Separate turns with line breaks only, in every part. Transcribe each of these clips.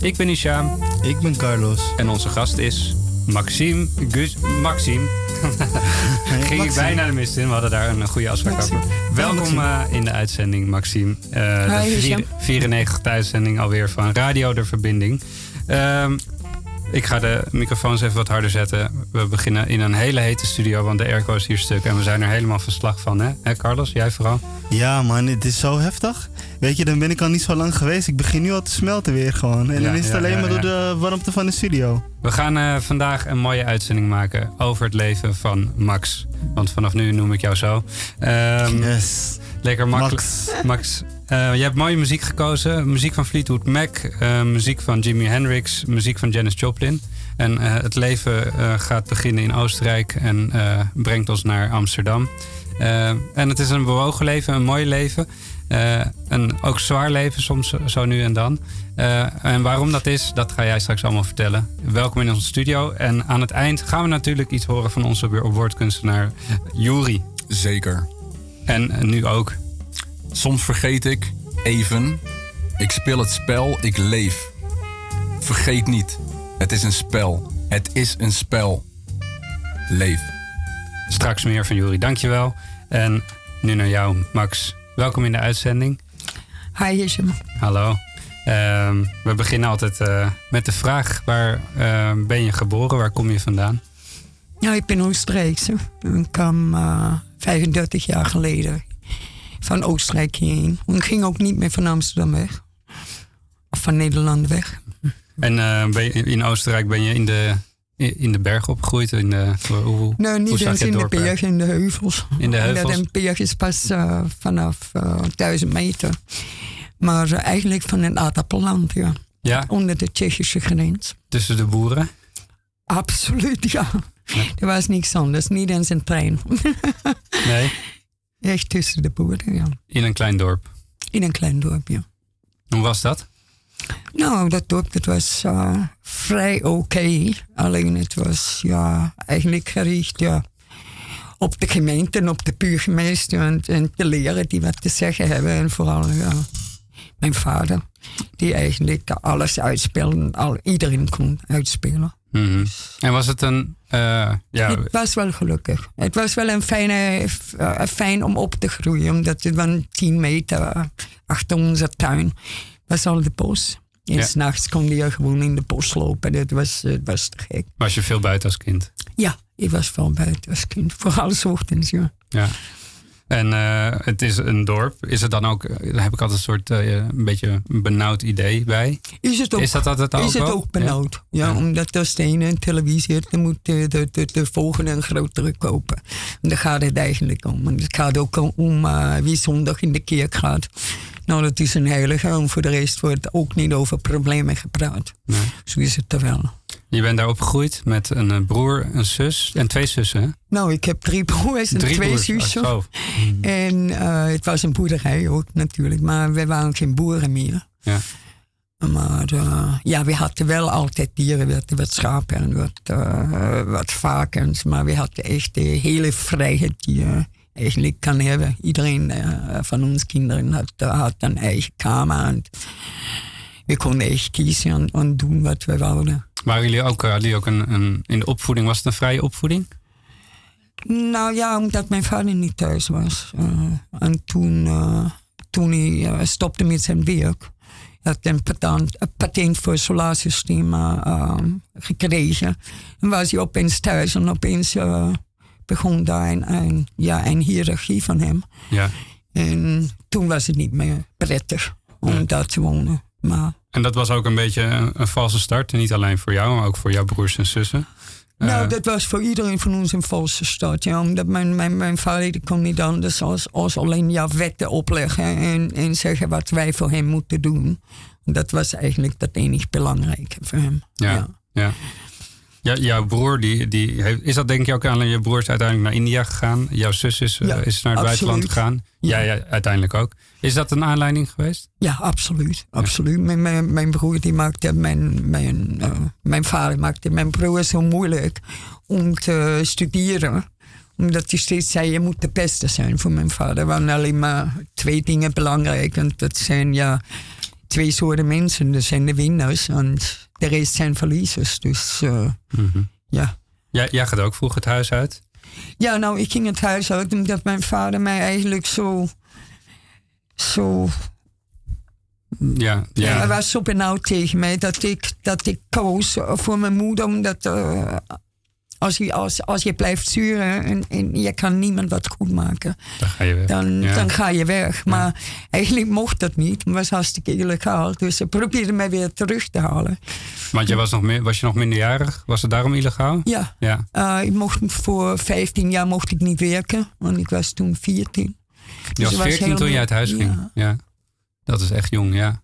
Ik ben Ishaam
Ik ben Carlos.
en onze gast is Maxime Gus... Maxime. Ging ik
Maxime.
bijna de mist in. We hadden daar een goede afspraak
Maxime.
over. Welkom eh, in de uitzending, Maxime. Eh,
Hi,
de
Hisham.
94e uitzending alweer van Radio De Verbinding. Ehm, ik ga de microfoons even wat harder zetten. We beginnen in een hele hete studio, want de airco is hier stuk. En we zijn er helemaal verslag van, hè? hè Carlos? Jij vooral?
Ja man, het is zo heftig. Weet je, dan ben ik al niet zo lang geweest. Ik begin nu al te smelten weer gewoon. En
Ja,
dan is het
ja,
alleen
ja,
maar door de warmte van de studio.
We gaan eh, vandaag een mooie uitzending maken over het leven van Max. Want vanaf nu noem ik jou zo. Ehm,
Yes.
Lekker makkelijk.
Max.
Max, eh, je hebt mooie muziek gekozen. Muziek van Fleetwood Mac, eh, muziek van Jimi Hendrix, muziek van Janis Joplin. En eh, het leven eh, gaat beginnen in Oostenrijk en eh, brengt ons naar Amsterdam. En het is een bewogen leven, een mooi leven. Eh, een ook zwaar leven soms zo nu en dan. Eh, en waarom dat is, dat ga jij straks allemaal vertellen. Welkom in onze studio. En aan het eind gaan we natuurlijk iets horen van onze woordkunstenaar Juri.
Zeker.
En nu ook.
Soms vergeet ik even. Ik speel het spel, ik leef. Vergeet niet. Het is een spel. Het is een spel. Leef.
Straks meer van Juri, dankjewel. En nu naar jou, Max. Welkom in de uitzending.
Hi Hisham.
Hallo. Ehm, we beginnen altijd eh, met de vraag: waar eh, ben je geboren? Waar kom je vandaan?
Ja, ik ben Oostenrijkse. Ik kwam eh, 35 jaar geleden van Oostenrijk hierheen. Ik ging ook niet meer van Amsterdam weg. Of van Nederland weg.
En eh, in Oostenrijk ben je in de, in de bergen opgegroeid? In de, hoe, hoe
niet eens in de bergen, in de heuvels.
In de heuvels?
Een berg is pas eh, vanaf eh 1000 meter. Maar eh, eigenlijk van een aardappelland, ja.
Ja,
Onder de Tsjechische grens.
tussen de boeren.
Absoluut, ja. Er was niks anders, niet eens een trein.
Nee,
Echt tussen de boeren, ja.
in een klein dorp.
In een klein dorp, ja.
Hoe was dat?
Nou, dat dorp dat was eh, vrij oké. Alleen het was ja, eigenlijk gericht ja, op de gemeente en op de buurgemeester en, en de leren die wat te zeggen hebben. En vooral ja, mijn vader, die eigenlijk alles uitspeelde, al, iedereen kon uitspelen.
Mhm. En was het een. eh, ja,
Het was wel gelukkig. Het was wel een fijne, eh, fijn om op te groeien, omdat het van 10 meter achter onze tuin was al de bos. En
Ja.
s'nachts kon je gewoon in de bos lopen. Het was, het was te gek.
was je veel buiten als kind?
Ja, ik was veel buiten als kind. Vooral 's ochtends, ja.
Ja. En eh, het is een dorp. Is het dan ook, daar heb ik altijd een soort eh, een beetje een benauwd idee bij.
Is het ook,
Is dat altijd ook
is het ook benauwd? Ja,
Ja.
omdat als de ene een televisie dan moet de, de, de, de volgende een grotere kopen. En daar gaat het eigenlijk om. En het gaat ook om, eh, wie zondag in de kerk gaat. Nou, dat is een heilige. En voor de rest wordt ook niet over problemen gepraat.
Nee.
Zo is het er wel.
Je bent daar opgegroeid met een eh, broer, een zus en twee zussen.
Nou, ik heb drie broers en
Drie
twee
broers.
zussen.
Oh.
En eh, het was een boerderij ook natuurlijk, maar we waren geen boeren meer.
Ja.
Maar eh, ja, we hadden wel altijd dieren, we hadden wat schapen en wat, eh, wat varkens. Maar we hadden echt de hele vrijheid die je eigenlijk kan hebben. Iedereen van ons kinderen had, had een eigen kamer. En we konden echt kiezen en, en doen wat we wilden.
Waren jullie ook, eh, hadden jullie ook een, een, in de opvoeding, was het een vrije opvoeding?
Nou ja, omdat mijn vader niet thuis was. Eh, en toen, eh, toen hij stopte met zijn werk, had hij een patent, een patent voor eh, gekregen. En was hij opeens thuis en opeens begon daar een, een, ja, een hiërarchie van hem.
Ja.
En toen was het niet meer prettig om daar te wonen. Maar
En dat was ook een beetje een, een valse start. En niet alleen voor jou, maar ook voor jouw broers en zussen.
Nou,
Eh,
dat was voor iedereen van ons een valse start. Ja, omdat mijn, mijn, mijn vader die kon niet anders als, als alleen ja, wetten opleggen en, en zeggen wat wij voor hem moeten doen. Dat was eigenlijk het enige belangrijke voor hem.
Ja. Ja, Ja. Ja, jouw broer, die, die heeft, is dat denk je ook aan? Je broer is uiteindelijk naar India gegaan. Jouw zus is, eh, is naar het buitenland gegaan. Jij ja, uiteindelijk ook. Is dat een aanleiding geweest?
Ja, absoluut. absoluut. Mijn, mijn, mijn broer die maakte mijn, mijn, eh, mijn vader maakte mijn broer zo moeilijk om te studeren. Omdat hij steeds zei, je moet de beste zijn voor mijn vader. Er waren alleen maar twee dingen belangrijk. En dat zijn ja, twee soorten mensen. Dat zijn de winnaars en de rest zijn verliezers. Dus eh, ja.
Jij, jij gaat ook vroeg het huis uit.
Ja, nou, ik ging het huis uit omdat mijn vader mij eigenlijk zo... zo
Ja,
Ja. Hij
ja.
was zo benauwd tegen mij dat ik, dat ik koos voor mijn moeder. Omdat eh, als, je, als, als je blijft sturen en, en je kan niemand wat goed maken,
Dan ga je weg.
dan,
Ja.
dan ga je weg. Maar eigenlijk mocht dat niet. Het was hartstikke illegaal. Dus ze probeerden mij weer terug te halen.
Want jij was, nog meer, was je nog minderjarig? Was het daarom illegaal?
Ja,
Ja.
eh, ik mocht voor 15 jaar mocht ik niet werken. Want ik was toen 14.
Je
Dus
was
het
14 toen je uit huis ging.
Ja.
Ja. Dat is echt jong, ja.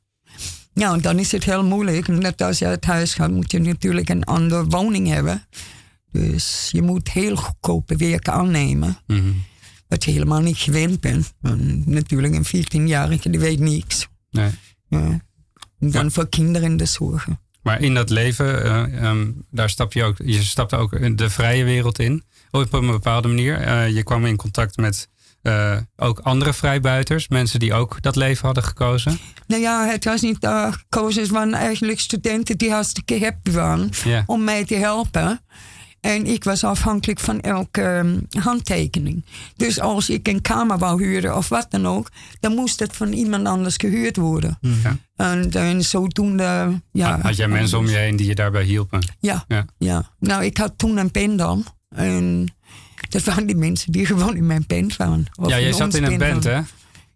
Ja, dan is het heel moeilijk. Net als je uit huis gaat, moet je natuurlijk een andere woning hebben. Dus je moet heel goedkope werk aannemen.
Mhm.
Wat je helemaal niet gewend bent. Want natuurlijk, een 14-jarige die weet niks.
Nee.
Ja. Dan
Ja.
voor kinderen in de zorgen.
Maar in dat leven, eh, ehm, daar stap je ook, je stapte ook de vrije wereld in. Op een bepaalde manier. Eh, je kwam in contact met eh, ook andere vrijbuiters. Mensen die ook dat leven hadden gekozen.
Nou ja, het was niet gekozen. Het waren eigenlijk studenten die hartstikke happy waren om mij te helpen. En ik was afhankelijk van elke ehm, handtekening. Dus als ik een kamer wou huren of wat dan ook, dan moest het van iemand anders gehuurd worden.
Ja.
En, en zodoende, ja.
Had jij mensen om je heen die je daarbij hielpen?
Ja,
Ja.
ja. Nou, ik had toen een pen dan. En dat waren die mensen die gewoon in mijn band waren.
Ja, jij zat in een band, hè?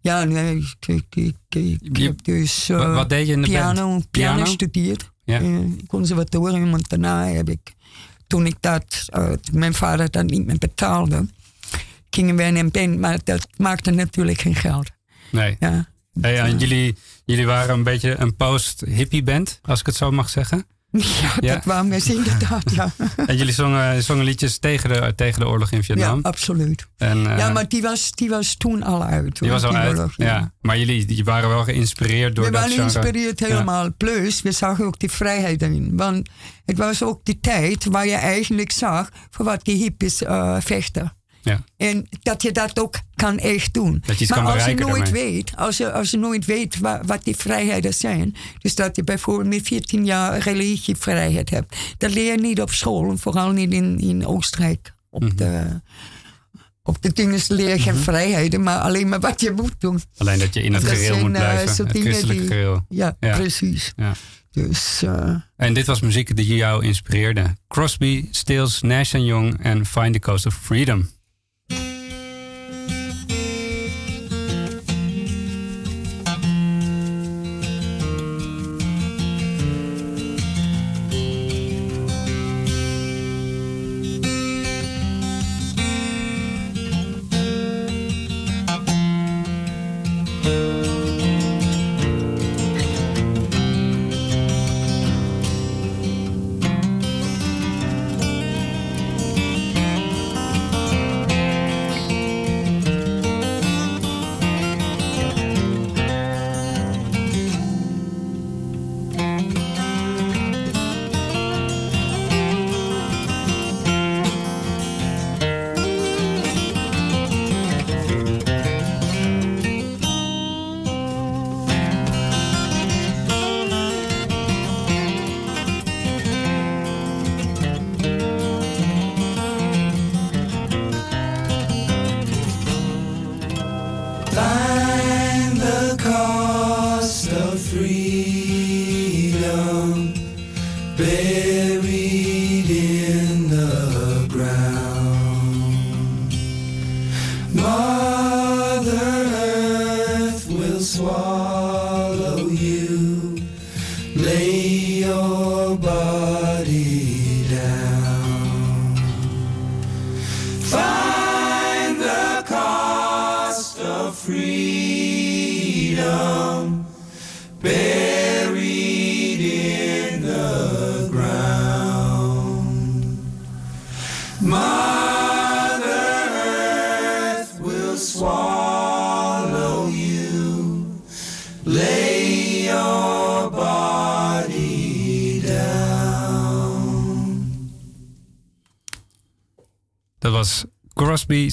Ja, nee, ik, ik, ik, ik
Je-
heb dus eh,
Wat, wat deed je in de
piano,
band?
piano gestudeerd.
Ja.
Eh, conservatorium. En daarna heb ik, toen ik dat, eh, mijn vader dat niet meer betaalde, gingen wij in een band. Maar dat maakte natuurlijk geen geld.
Nee.
Ja.
Hey, en jullie, jullie waren een beetje een post-hippie band, als ik het zo mag zeggen.
Ja,
Ja.
dat waren we inderdaad, ja.
En jullie zongen, zongen liedjes tegen de, tegen de oorlog in
ja,
Vietnam.
absoluut.
En, eh,
ja, maar die was, die was toen al uit.
die was al uit.
oorlog,
ja. Maar jullie die waren wel geïnspireerd door
we
dat
waren
genre.
geïnspireerd helemaal. Plus, we zagen ook die vrijheid erin. Want het was ook die tijd waar je eigenlijk zag voor wat die hippies eh, vechten.
Ja.
En dat je dat ook kan echt doen.
Dat je iets
maar
kan
als je nooit
daarmee.
weet, als je, als je nooit weet wa- wat die vrijheden zijn. Dus dat je bijvoorbeeld met 14 jaar religievrijheid hebt. Dat leer je niet op school. Vooral niet in, in Oostenrijk. Op
Mhm.
de, op de dingen leer je geen vrijheden, maar alleen maar wat je moet doen.
Alleen dat je in het
Dat
gereel
zijn,
moet
eh,
blijven.
zo
het christelijke
die-
gereel.
Ja,
Ja.
precies.
Ja.
Dus eh,
En dit was muziek die jou inspireerde. Crosby, Stills, Nash Young en Find the Coast of Freedom.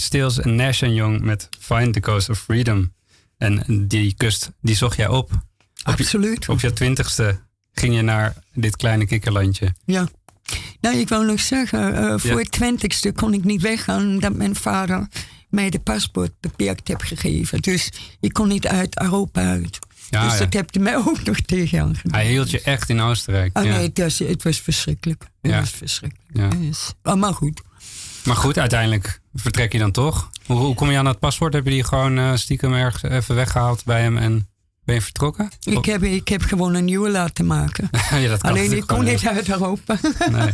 Stills en Nash Young met Find the Coast of Freedom. En die kust, die zocht jij op. Op je,
Absoluut.
op je twintigste ging je naar dit kleine kikkerlandje.
Ja. Nou, ik wil nog zeggen, eh, voor
Ja.
het twintigste kon ik niet weggaan omdat mijn vader mij de paspoort beperkt heeft gegeven. Dus ik kon niet uit Europa uit.
Ja,
dus
ja.
dat heb je mij ook nog tegen.
Hij hield je echt in Oostenrijk.
Oh nee, het was, het was verschrikkelijk. Het was verschrikkelijk.
Ja.
Dus, oh, maar goed.
Maar goed, uiteindelijk vertrek je dan toch. Hoe, hoe kom je aan dat paspoort? Heb je die gewoon eh, stiekem ergens even weggehaald bij hem en ben je vertrokken?
Ik heb, ik heb gewoon een nieuwe laten maken.
ja, dat kan
Alleen ik kon niet uit Europa.
Nee.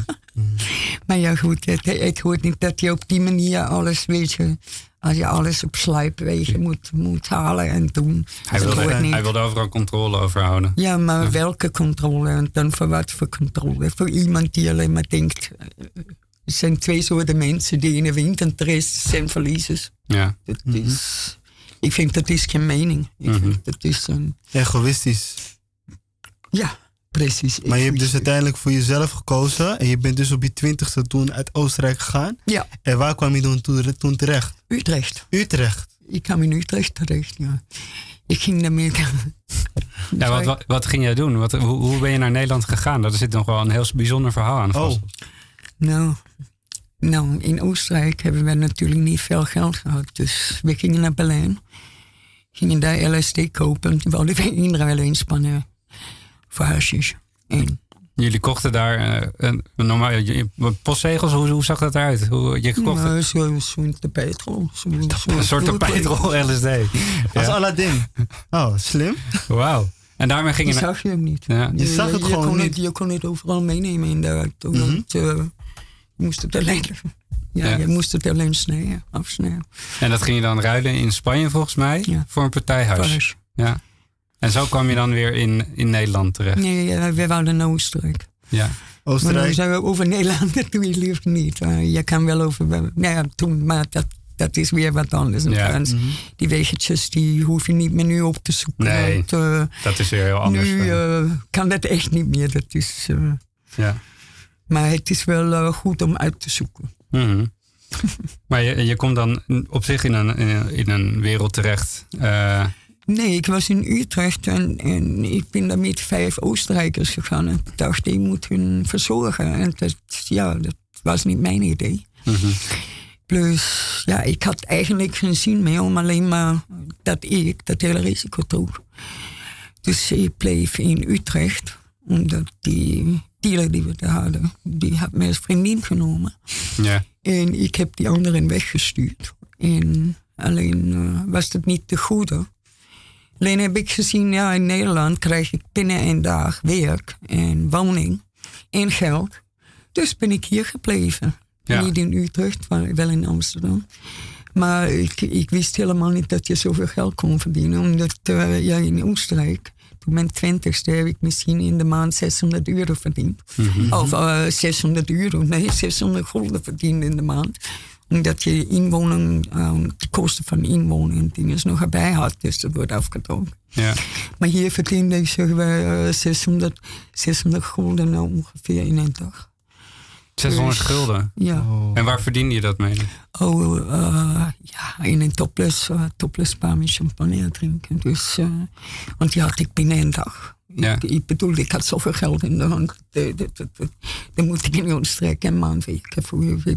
maar ja, goed, het, het hoort niet dat je op die manier alles, weet je, als je alles op sluipwegen moet, moet halen en doen.
Hij,
Dat
wilde, hij wilde overal controle over houden.
Ja, maar welke controle en dan voor wat voor controle? Voor iemand die alleen maar denkt, er zijn twee soorten mensen, de ene wint en de rest zijn verliezers.
Ja.
Dat is, ik vind dat is geen mening. Ik
Mhm.
vind dat is een,
Egoïstisch.
ja, precies.
Maar je hebt dus uiteindelijk voor jezelf gekozen. En je bent dus op je twintigste toen uit Oostenrijk gegaan.
Ja,
En waar kwam je toen, toen, toen terecht?
Utrecht.
Utrecht.
Ik kwam in Utrecht terecht, ja. Ik ging daarmee...
Ja, wat, wat, wat ging jij doen? Wat, hoe, hoe ben je naar Nederland gegaan? Daar zit nog wel een heel bijzonder verhaal aan vast.
Oh.
Nou, nou, in Oostenrijk hebben we natuurlijk niet veel geld gehad. Dus we gingen naar Berlijn. Gingen daar LSD kopen. Toen wilden we inruilen in Spanje. Voor hashish. En
Jullie kochten daar eh, een, een normaal, postzegels, hoe, hoe zag dat eruit? Hoe, je kocht
nou, zo- zo'n tapijtrol. Zo, zo-
een soort tapijtrol LSD.
Als
Ja.
Aladdin. Oh, slim.
Wauw. En daarmee ging je
zag je ook niet.
Ja.
Je zag het gewoon
kon
niet.
Het, je kon het overal meenemen in de auto. want, eh, je moest het alleen... Ja,
Ja.
je moest het alleen snijden, afsnijden.
En dat ging je dan ruilen in Spanje volgens mij
Ja.
voor een partijhuis. Ja. En zo kwam je dan weer in, in Nederland terecht.
Nee, ja, we wouden naar Oostenrijk.
Ja.
Maar dan
Oostenrijk.
zeggen we over Nederland, dat doe je liever niet. Eh, je kan wel over, nou ja, toen, maar dat, dat is weer wat anders.
Ja.
Frans. Die wegetjes, die hoef je niet meer nu op te zoeken.
Nee.
Want, eh,
Dat is weer heel anders.
nu
eh.
eh, kan dat echt niet meer. Dat is, eh,
ja.
Maar het is wel eh, goed om uit te zoeken.
Mhm. maar je, je komt dan op zich in een, in een, in een wereld terecht. eh,
Nee, ik was in Utrecht en, en ik ben daar met vijf Oostenrijkers gegaan. En ik dacht, ik moet hun verzorgen. En dat, ja, dat was niet mijn idee.
mhm.
Plus, ja, ik had eigenlijk geen zin meer om alleen maar dat ik dat hele risico droeg. Dus ik bleef in Utrecht, omdat die dealer die we daar hadden, die had mij als vriendin genomen.
ja.
En ik heb die anderen weggestuurd. En alleen eh, was dat niet de goede. Alleen heb ik gezien, ja, in Nederland krijg ik binnen een dag werk en woning en geld. Dus ben ik hier gebleven.
Ja.
Niet in Utrecht, maar wel in Amsterdam. Maar ik, ik wist helemaal niet dat je zoveel geld kon verdienen. Omdat eh, ja, in Oostenrijk, toen mijn twintigste, heb ik misschien in de maand 600 euro verdiend. Of eh, 600 euro, nee, 600 gulden verdiend in de maand. Omdat je inwoning, eh, de kosten van inwoning en dingen nog erbij had. Dus dat wordt afgetrokken.
ja.
Maar hier verdiende ik eh, 600, 600 gulden nou ongeveer in een dag.
600
Dus-
gulden.
Ja.
En waar verdiende je dat mee?
Oh, eh, ja, in een topless, uh, topless bar met champagne drinken. Dus, eh, want die had ik binnen een dag.
Ja.
Ik, ik bedoel, ik had zoveel geld in de hand. De- de- de- de- Dan moet ik in Oostenrijk een maand. Ik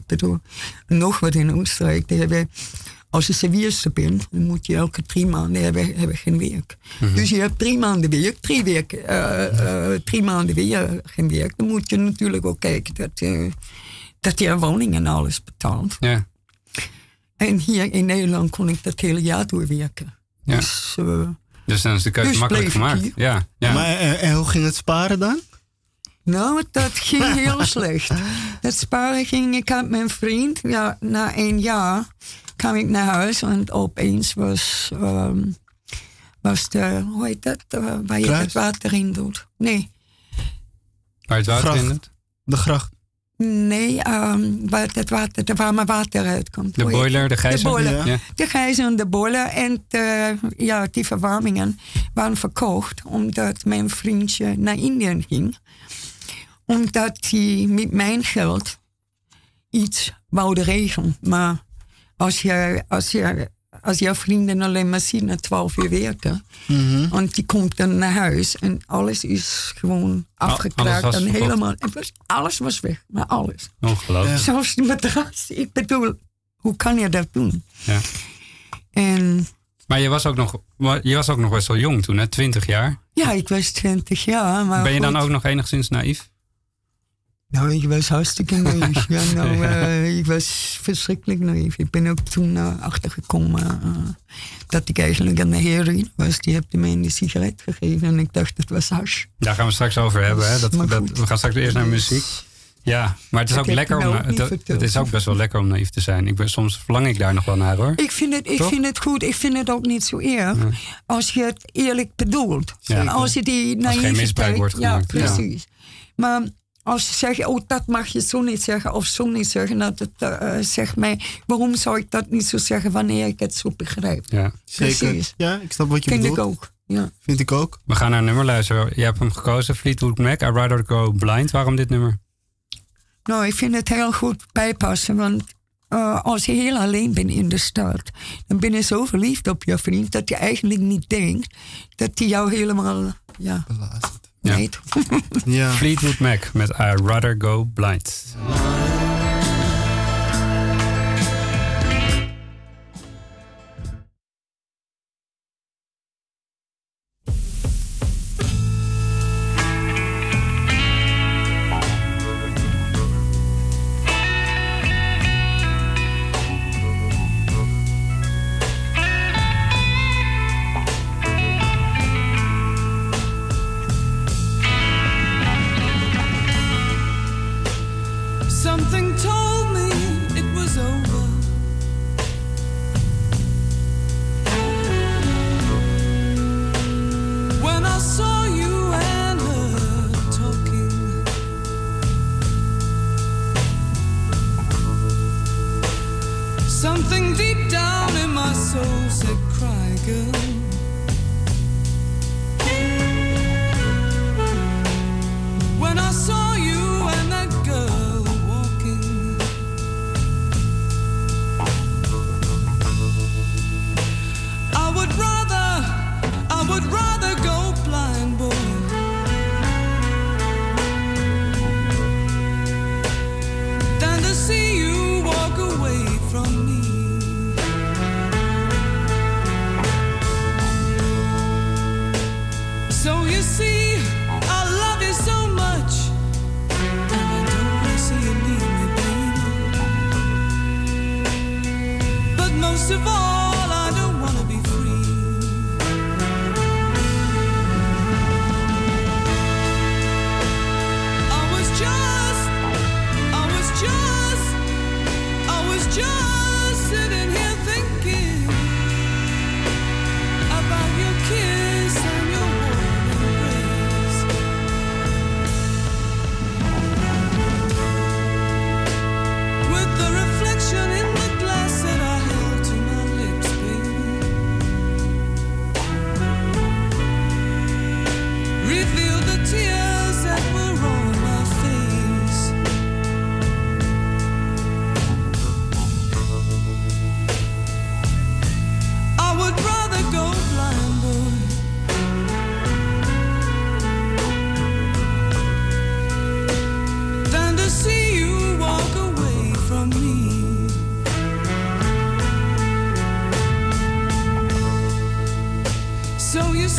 bedoel, nog wat in Oostenrijk. Als je servierster bent, dan moet je elke drie maanden hebben, hebben geen werk. Dus je hebt drie maanden werk, drie, werk, eh, eh, drie maanden weer geen werk. Dan moet je natuurlijk ook kijken dat, je dat je woning en alles betaalt.
Ja.
En hier in Nederland kon ik dat hele jaar doorwerken.
Ja.
Dus,
Dus dan is de keuze
Dus
makkelijk gemaakt. Ja. ja.
Maar en, hoe ging het sparen dan?
nou, dat ging heel slecht. Dat sparen ging, ik had mijn vriend, ja, na een jaar kwam ik naar huis en opeens was, ehm, was de, hoe heet dat, eh, waar je het water in doet. Nee,
Waar het water
Gracht.
in doet?
De gracht.
nee, ehm, waar het water, de warme water uitkomt.
De boiler, de
De
gijzer?
boiler.
Ja.
De gijzer, de boiler en de, ja, die verwarmingen waren verkocht omdat mijn vriendje naar Indië ging. Omdat hij met mijn geld iets wouden regelen. Maar als, je, als, je, als jouw vrienden alleen maar zien na twaalf uur werken,
Mhm.
want die komt dan naar huis en alles is gewoon afgekraakt
was
en helemaal. Was, alles was weg, maar alles.
Ongelooflijk.
Zelfs de matras. Ik bedoel, hoe kan je dat doen?
Ja.
En
Maar je was, ook nog, je was ook nog best wel jong toen, hè? 20 jaar.
ja, ik was twintig jaar. Maar
ben je dan ook nog enigszins naïef?
Nou, ik was hartstikke naïef. ja, nou, eh, ik was verschrikkelijk naïef. Ik ben ook toen eh, achtergekomen eh, dat ik eigenlijk een heroïne was. Die heeft in de sigaret gegeven en ik dacht het was hash.
Daar gaan we straks over hebben. Hè? Dat,
Maar
dat, we gaan straks eerst naar muziek. Ja, maar het is ook lekker om.
nou niet
het, is ook best wel lekker om naïef te zijn. Ik ben, soms verlang ik daar nog wel naar hoor.
Ik vind het, ik
Toch?
vind het goed. Ik vind het ook niet zo erg als je het eerlijk bedoelt.
Ja.
Als je die
geen
naïviteit...
misbruik wordt gemaakt, ja.
precies. Maar als ze zeggen, oh, dat mag je zo niet zeggen of zo niet zeggen, dat het eh, zegt mij, waarom zou ik dat niet zo zeggen wanneer ik het zo begrijp?
Ja.
Zeker.
Precies.
Ja, ik snap wat je
Vind ik
bedoelt.
ook. Ja.
Vind ik ook.
We gaan naar een nummer luisteren. Je hebt hem gekozen, Fleetwood Mac. I Rather Go Blind. Waarom dit nummer?
Nou, ik vind het heel goed bijpassen, want eh, als je heel alleen bent in de stad, dan ben je zo verliefd op je vriend dat je eigenlijk niet denkt dat hij jou helemaal, ja.
Ja. Fleetwood Mac met I Rather Go Blind.
Something deep down in my soul said, "Cry, girl."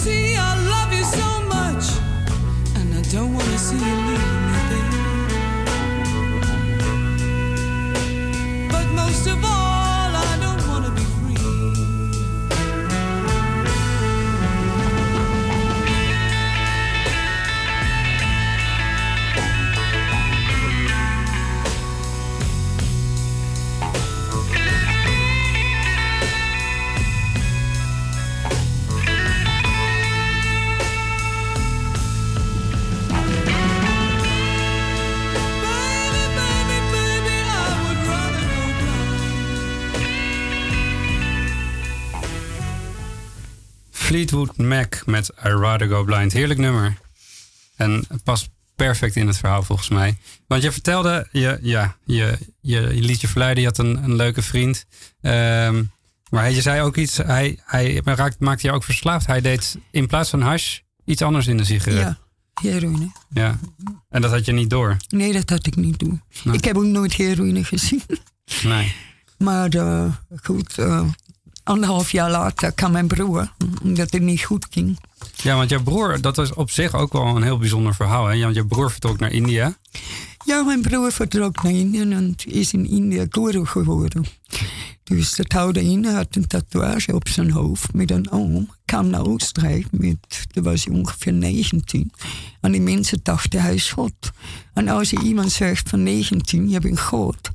See,
Fleetwood Mac met I Rather Go Blind. Heerlijk nummer. En het past perfect in het verhaal volgens mij. Want je vertelde, je, ja, je, je, je liet je verleiden, je had een, een leuke vriend. Ehm, maar je zei ook iets, hij, hij raakt, maakte je ook verslaafd. Hij deed in plaats van hash iets anders in de sigaret.
Ja, heroïne.
Ja. En dat had je niet door.
Nee, dat had ik niet.
Nee.
Ik heb ook nooit heroïne gezien.
Nee.
Maar eh, goed, eh, anderhalf jaar later kwam mijn broer, omdat het niet goed ging.
Ja, want jouw broer, dat was op zich ook wel een heel bijzonder verhaal. Hè? Want je broer vertrok naar India.
Ja, mijn broer vertrok naar Indië en is in India guru geworden. Dus dat houde in, had een tatoeage op zijn hoofd met een oom. Kwam naar Oostenrijk, met, toen was hij ongeveer 19. En die mensen dachten hij is God. En als je iemand zegt van 19, je bent God,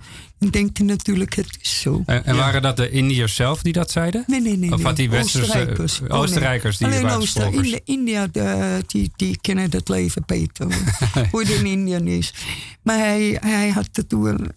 denkt hij natuurlijk het is zo.
En, en waren dat de Indiërs zelf die dat zeiden?
Nee, nee, nee.
Of
nee.
had die westerse
Oostenrijkers. Oh, nee.
Oostenrijkers die
Alleen in India, de, die, die kennen het leven beter. hoe het in India is. Maar hij, hij had het toen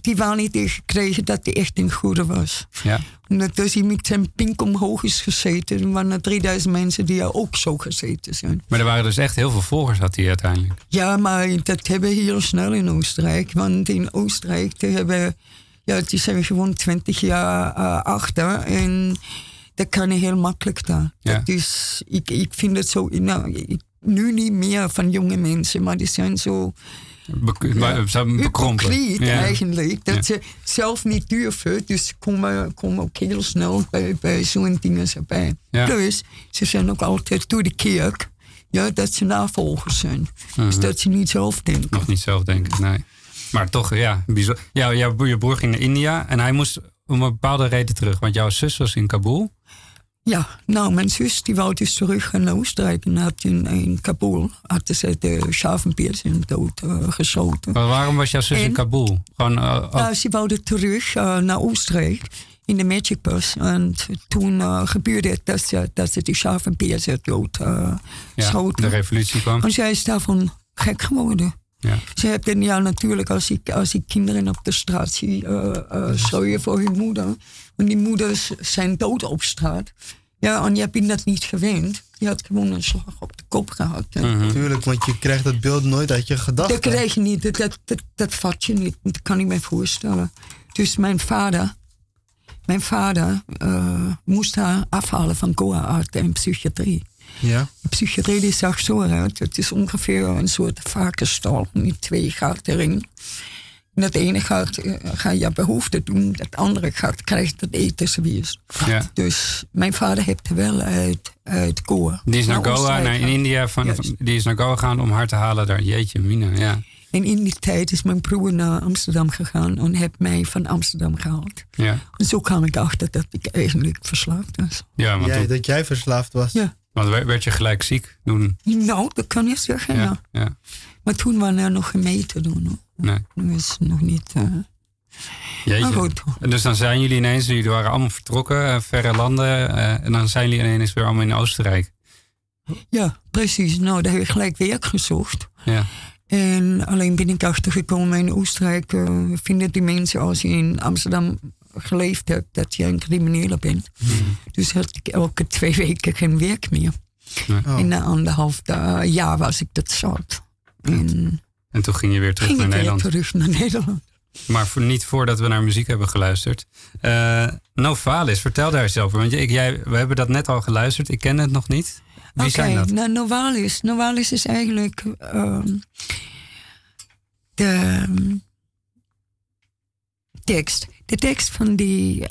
die waar niet gekregen dat hij echt een goede was.
Ja.
Omdat als hij met zijn pink omhoog is gezeten, dan waren er 3000 mensen die er ook zo gezeten zijn.
Maar er waren dus echt heel veel volgers had hij uiteindelijk.
Ja, maar dat hebben we heel snel in Oostenrijk. Want in Oostenrijk die hebben, ja, die zijn gewoon 20 jaar eh, achter. En dat kan je heel makkelijk daar.
Ja.
Is, ik, ik vind het zo, nou, ik- nu niet meer van jonge mensen, maar die zijn zo
Be maar ze hebben bekrompen. Ja.
eigenlijk. Dat
Ja.
ze zelf niet durven. Dus ze komen, komen ook heel snel bij, bij zo'n dingen erbij.
Ja.
Plus, ze zijn ook altijd door de kerk. Ja, dat ze navolgers zijn.
Mhm.
Dus dat ze niet zelf denken.
Nog niet zelf denken, nee. Maar toch, ja, bijzonder. Ja, jouw broer ging naar India en hij moest om een bepaalde reden terug. Want jouw zus was in Kabul.
Ja, nou, mijn zus die wou dus terug naar Oostenrijk. En had in, in Kabul hadden ze de Schavenpeers in dood eh, geschoten.
Maar waarom was jouw zus in? Kabul? Gewoon, eh, oh,
Nou, ze wouden terug eh, naar Oostenrijk in de Magic Bus. En toen eh, gebeurde het dat ze, dat ze de Schavenpeers dood eh,
ja,
schoten.
de revolutie kwam.
En zij is daarvan gek geworden.
Ja.
Ze hebben ja natuurlijk als ik, als ik kinderen op de straat zie, eh eh schreeuwen voor hun moeder. Want die moeders zijn dood op straat. Ja, en je bent dat niet gewend. Je had gewoon een slag op de kop gehad.
Mhm.
Tuurlijk, want je krijgt dat beeld nooit uit je gedachten.
Dat krijg je niet, dat, dat, dat, dat vat je niet. Dat kan ik me voorstellen. Dus mijn vader, mijn vader eh, moest haar afhalen van Goa uit en psychiatrie.
Ja.
De psychiatrie die zag zo uit. Het is ongeveer een soort varkenstal met twee gaten erin. En het ene gaat, eh, ga je behoefte doen, het andere gaat krijgt het etenswiers.
Ja.
Dus mijn vader heeft er wel uit, uit Goa.
Die is naar Goa, naar in. India, van, die is naar Goa gegaan om haar te halen daar. Jeetje, Mina, ja.
En in die tijd is mijn broer naar Amsterdam gegaan en heeft mij van Amsterdam gehaald.
Ja,
En zo kwam ik achter dat ik eigenlijk verslaafd was.
ja want
Jij,
toen
dat jij verslaafd was.
Ja.
want werd- je gelijk ziek toen.
Nou, dat kan je zeggen, ja.
Ja, ja.
Maar toen waren er nog te doen. Hoor.
Nee.
Dat is nog niet... eh,
Jeetje.
Maar goed.
En dus dan zijn jullie ineens, jullie waren allemaal vertrokken, eh, verre landen. eh, en dan zijn jullie ineens weer allemaal in Oostenrijk.
Ja, precies. Nou, daar heb ik gelijk werk gezocht.
Ja,
En alleen ben ik achtergekomen in Oostenrijk. eh, vinden die mensen als je in Amsterdam geleefd hebt, dat je een criminele bent. Dus had ik elke twee weken geen werk meer.
Oh.
En na anderhalf jaar was ik dat zat. En
en toen ging je weer terug
ging
naar Nederland.
terug naar Nederland.
Maar voor, niet voordat we naar muziek hebben geluisterd. Eh Novalis, vertel daar eens over. Want ik, jij, we hebben dat net al geluisterd. Ik ken het nog niet. Wie zijn dat?
nou, Novalis. Novalis is eigenlijk ehm, de tekst. De tekst van die.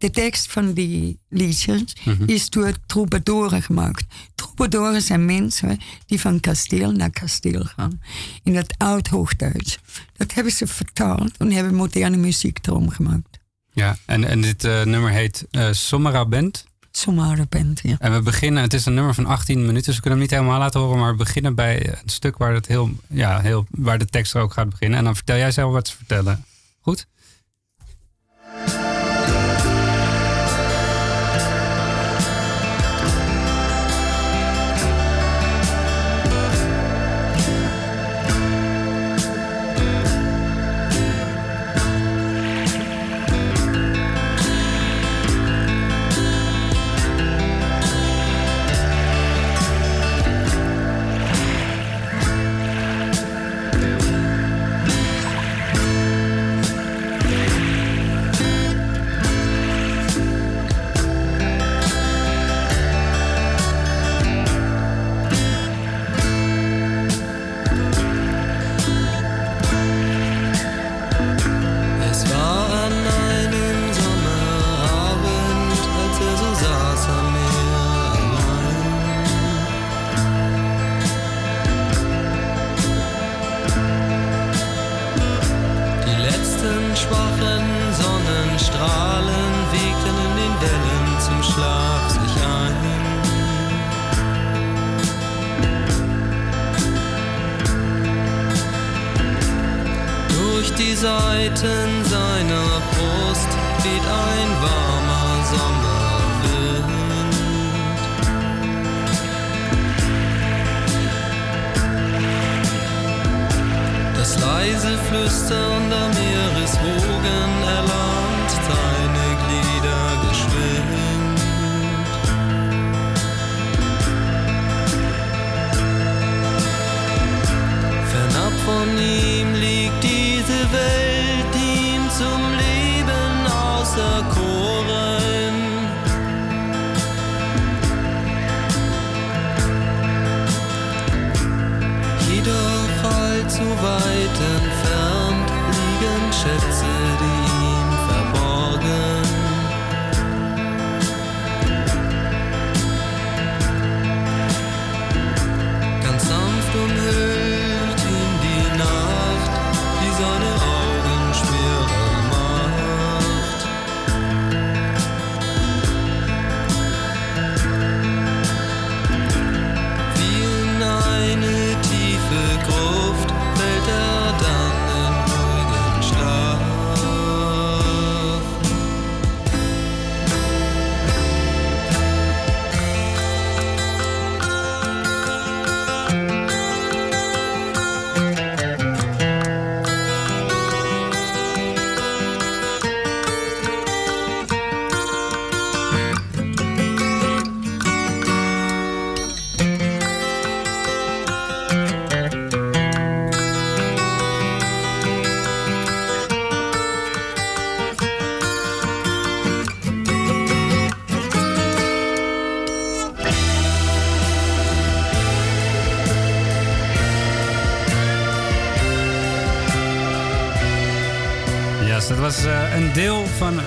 De tekst van die liedjes
Mhm.
is door troubadoren gemaakt. Troubadoren zijn mensen die van kasteel naar kasteel gaan. In het oud-Hoogduits. Dat hebben ze vertaald en hebben moderne muziek erom gemaakt.
Ja, en, en dit eh, nummer heet eh Band.
Somara band, ja.
En we beginnen, het is een nummer van 18 minuten, dus we kunnen hem niet helemaal laten horen, maar we beginnen bij een stuk waar, het heel, ja, heel, waar de tekst er ook gaat beginnen. En dan vertel jij zelf wat te vertellen. Goed?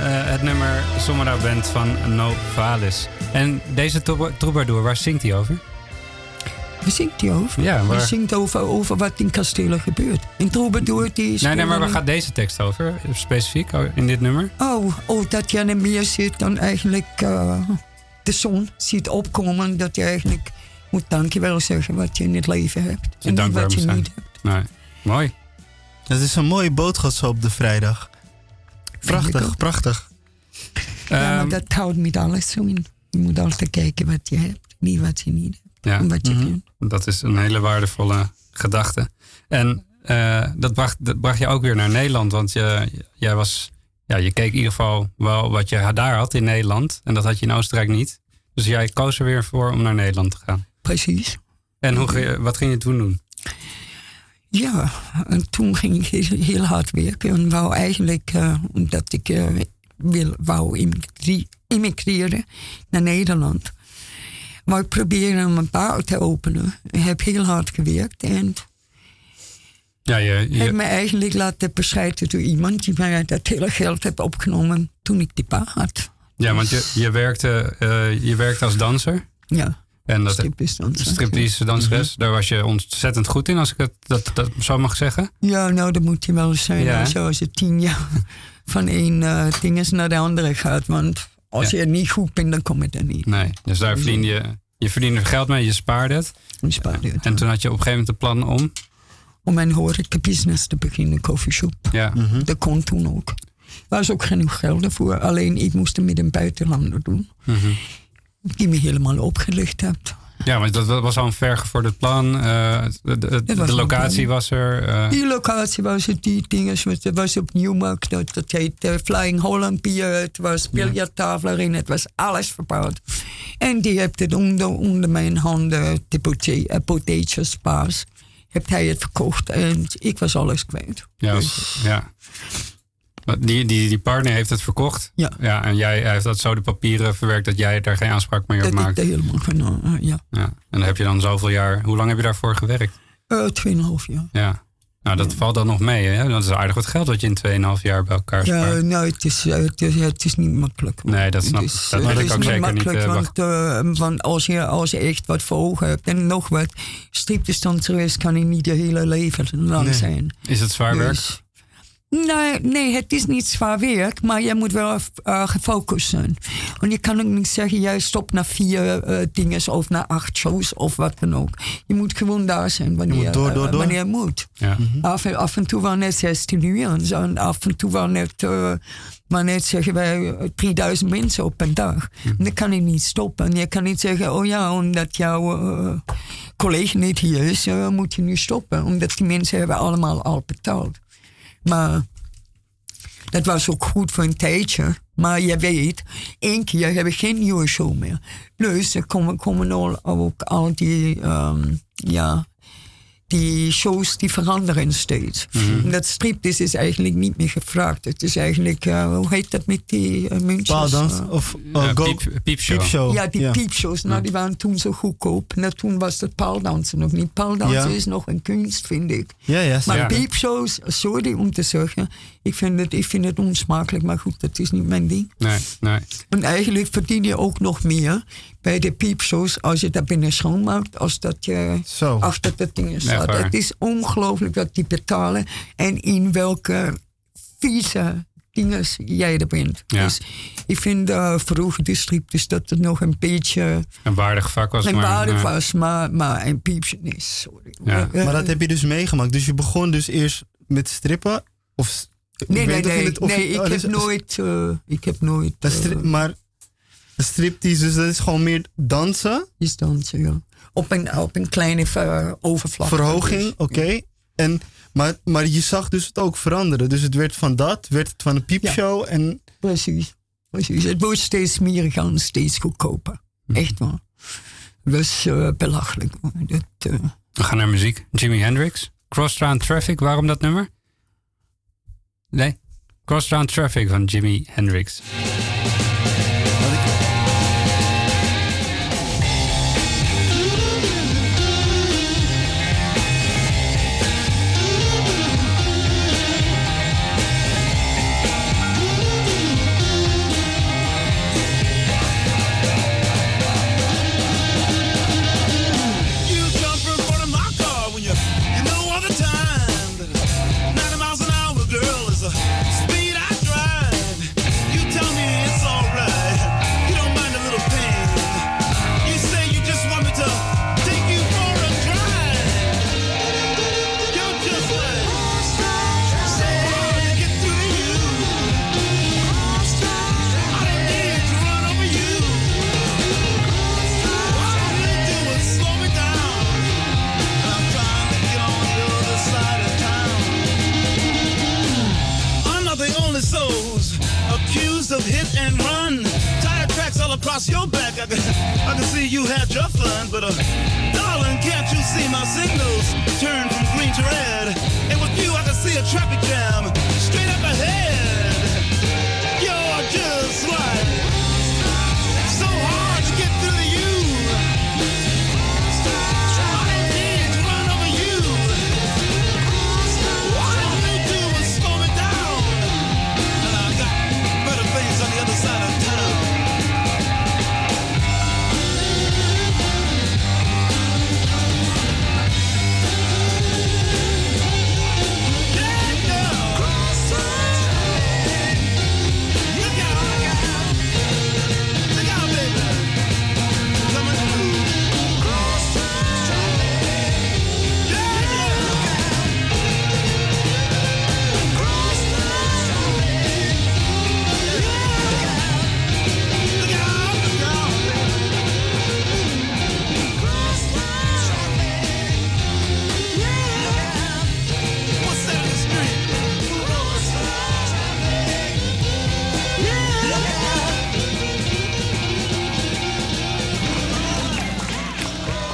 Het nummer Sommerdag Band van No Valis. En deze trouba- troubadour, waar zingt hij over?
Waar zingt hij over?
Ja, waar-
Hij zingt over, over wat in kastelen gebeurt. In Troubadour die is...
Nee, nee, maar waar gaat deze tekst over? Specifiek oh, in dit nummer?
Oh, oh, dat je aan de meer zit dan eigenlijk eh, de zon ziet opkomen. Dat je eigenlijk moet dankjewel zeggen wat je in het leven hebt.
Je
en niet
dankbaar
wat je
zijn.
niet hebt.
Nee. Mooi.
Het is een mooie boodschap zo op de vrijdag. Prachtig, prachtig.
ja, maar
Ehm,
dat houdt met alles zo in. Je moet altijd kijken wat je hebt, niet wat je niet hebt.
ja.
En wat je
Mhm.
kunt.
Dat is een hele waardevolle gedachte. En eh, dat, bracht, dat bracht je ook weer naar Nederland. Want je, jij was, ja, je keek in ieder geval wel wat je daar had in Nederland. En dat had je in Oostenrijk niet. Dus jij koos er weer voor om naar Nederland te gaan.
Precies.
En hoe, wat ging je toen doen?
Ja, en toen ging ik heel, heel hard werken. En wou eigenlijk, eh, omdat ik eh, wil, wou immigre- immigreren naar Nederland. Wou ik proberen om een bar te openen. Ik heb heel hard gewerkt en
Ja, je, je-
heb me eigenlijk laten bescheiden door iemand die mij dat hele geld heeft opgenomen toen ik die bar had.
ja want je, je, werkte, eh, je werkte als danser.
Ja,
En dat
striptease danser.
striptease danseres, daar was je ontzettend goed in, als ik het dat, dat zo mag zeggen.
Ja, nou, dat moet je wel zijn.
Ja, hè?
Zoals je tien jaar van één eh ding is naar de andere gaat. Want als
Ja.
je niet goed bent, dan kom je er niet.
Nee, dus daar verdiende je, je verdiende geld mee, je spaarde het.
Je spaart het.
En toen had je op een gegeven moment de plan om.
Om een horeca-business te beginnen, coffeeshop.
Ja,
Dat kon toen ook. Er was ook genoeg geld ervoor. Alleen ik moest het met een buitenlander doen.
Mhm.
Die me helemaal opgelicht hebt.
ja maar dat was al een vergevorderd plan. eh, de, locatie was er. eh,
Die locatie was het, die dingen. Het was op Nieuwmarkt. Dat, dat heet eh, Flying Holland Pier. Het was biljarttafel erin. Het was alles verbouwd. En die heeft het onder, onder mijn handen, de pote- potato spas, heeft hij het verkocht. En ik was alles kwijt.
ja,
Dus-
ja. Die, die, die partner heeft het verkocht.
Ja.
ja en jij hij heeft dat zo de papieren verwerkt dat jij daar geen aanspraak meer op
Dat ik
maakt.
dat helemaal genomen, eh, ja.
Ja. En dan heb je dan zoveel jaar. Hoe lang heb je daarvoor gewerkt?
Eh, Tweeënhalf jaar.
Ja. Nou, dat valt dan nog mee. Hè? Dat is aardig wat geld dat je in 2,5 jaar bij elkaar
Ja,
spaart.
nou, het is, eh, het, is, het is niet makkelijk.
Nee, dat snap ik.
Het is,
Dat
eh,
wil
het
ik
is
ook zeker niet,
makkelijk,
eh,
want, eh, want als, je, als je echt wat voor ogen hebt en nog wat striptestanser is, kan je niet je hele leven lang
Nee.
zijn.
Is het zwaar werk?
Dus, Nee, nee, het is niet zwaar werk, maar je moet wel uh, gefocust zijn. Want je kan ook niet zeggen, jij stopt naar vier uh, dingen of naar acht shows of wat dan ook. Je moet gewoon daar zijn wanneer,
moet door, door,
uh,
door.
wanneer het moet.
Ja.
af, af en toe wel net 16 uur en zo. En af en toe wel net, uh, maar net zeggen wij 3000 mensen op een dag. En dan kan je niet stoppen. En je kan niet zeggen, oh ja, omdat jouw uh, collega niet hier is, uh, moet je nu stoppen. Omdat die mensen hebben allemaal al betaald. Maar dat was ook goed voor een tijdje. Maar je weet, één keer hebben we geen nieuwe show meer. Plus, er komen, komen al, ook al die, um, ja, die shows die veranderen steeds. En dat striptease is eigenlijk niet meer gevraagd. Het is eigenlijk, uh, hoe heet dat met die uh, muntjes? Uh,
of
Ja,
uh, go,
piep, piepshow.
piepshow.
ja, die piepshows, nou, die waren toen zo goedkoop. Nou, toen was het paaldansen nog niet. Paaldansen
Ja.
is nog een kunst, vind ik.
Ja, ja.
Maar
Ja.
piepshows, sorry om te zeggen, ik vind, het, ik vind het onsmakelijk, maar goed, dat is niet mijn ding.
Nee, nee.
En eigenlijk verdien je ook nog meer bij de piepshows als je daar binnen schoonmaakt, als dat je
Zo.
achter dat ding staat. Het is ongelooflijk wat die betalen en in welke vieze dingen jij er bent.
Ja.
Dus ik vind uh, vroeger de strip dus dat het nog een beetje
Een waardig vak was
een
maar.
waarde
ja.
was, maar, maar een piepje is, sorry.
Ja.
Eh,
Maar dat heb je dus meegemaakt. Dus je begon dus eerst met strippen? Of,
Nee, nee, nee.
het-
nee ik,
oh,
heb
dus-
nooit, eh, ik heb nooit.
dat
eh,
stri- maar striptease, dus dat is gewoon meer dansen,
iets dansen, ja. Op een, op een kleine eh, overvlakte.
verhoging,
dus.
oké. En Maar, maar je zag dus het ook veranderen. Dus het werd van dat, werd het van een piepshow. En
Precies. Precies. Het wordt steeds meer en steeds goedkoper.
Mhm.
Echt waar. Is eh, belachelijk. Dat, eh,
We gaan naar muziek. Jimi Hendrix. Crossround Traffic. Waarom dat nummer? Nee. Crossround Traffic van Jimi Hendrix.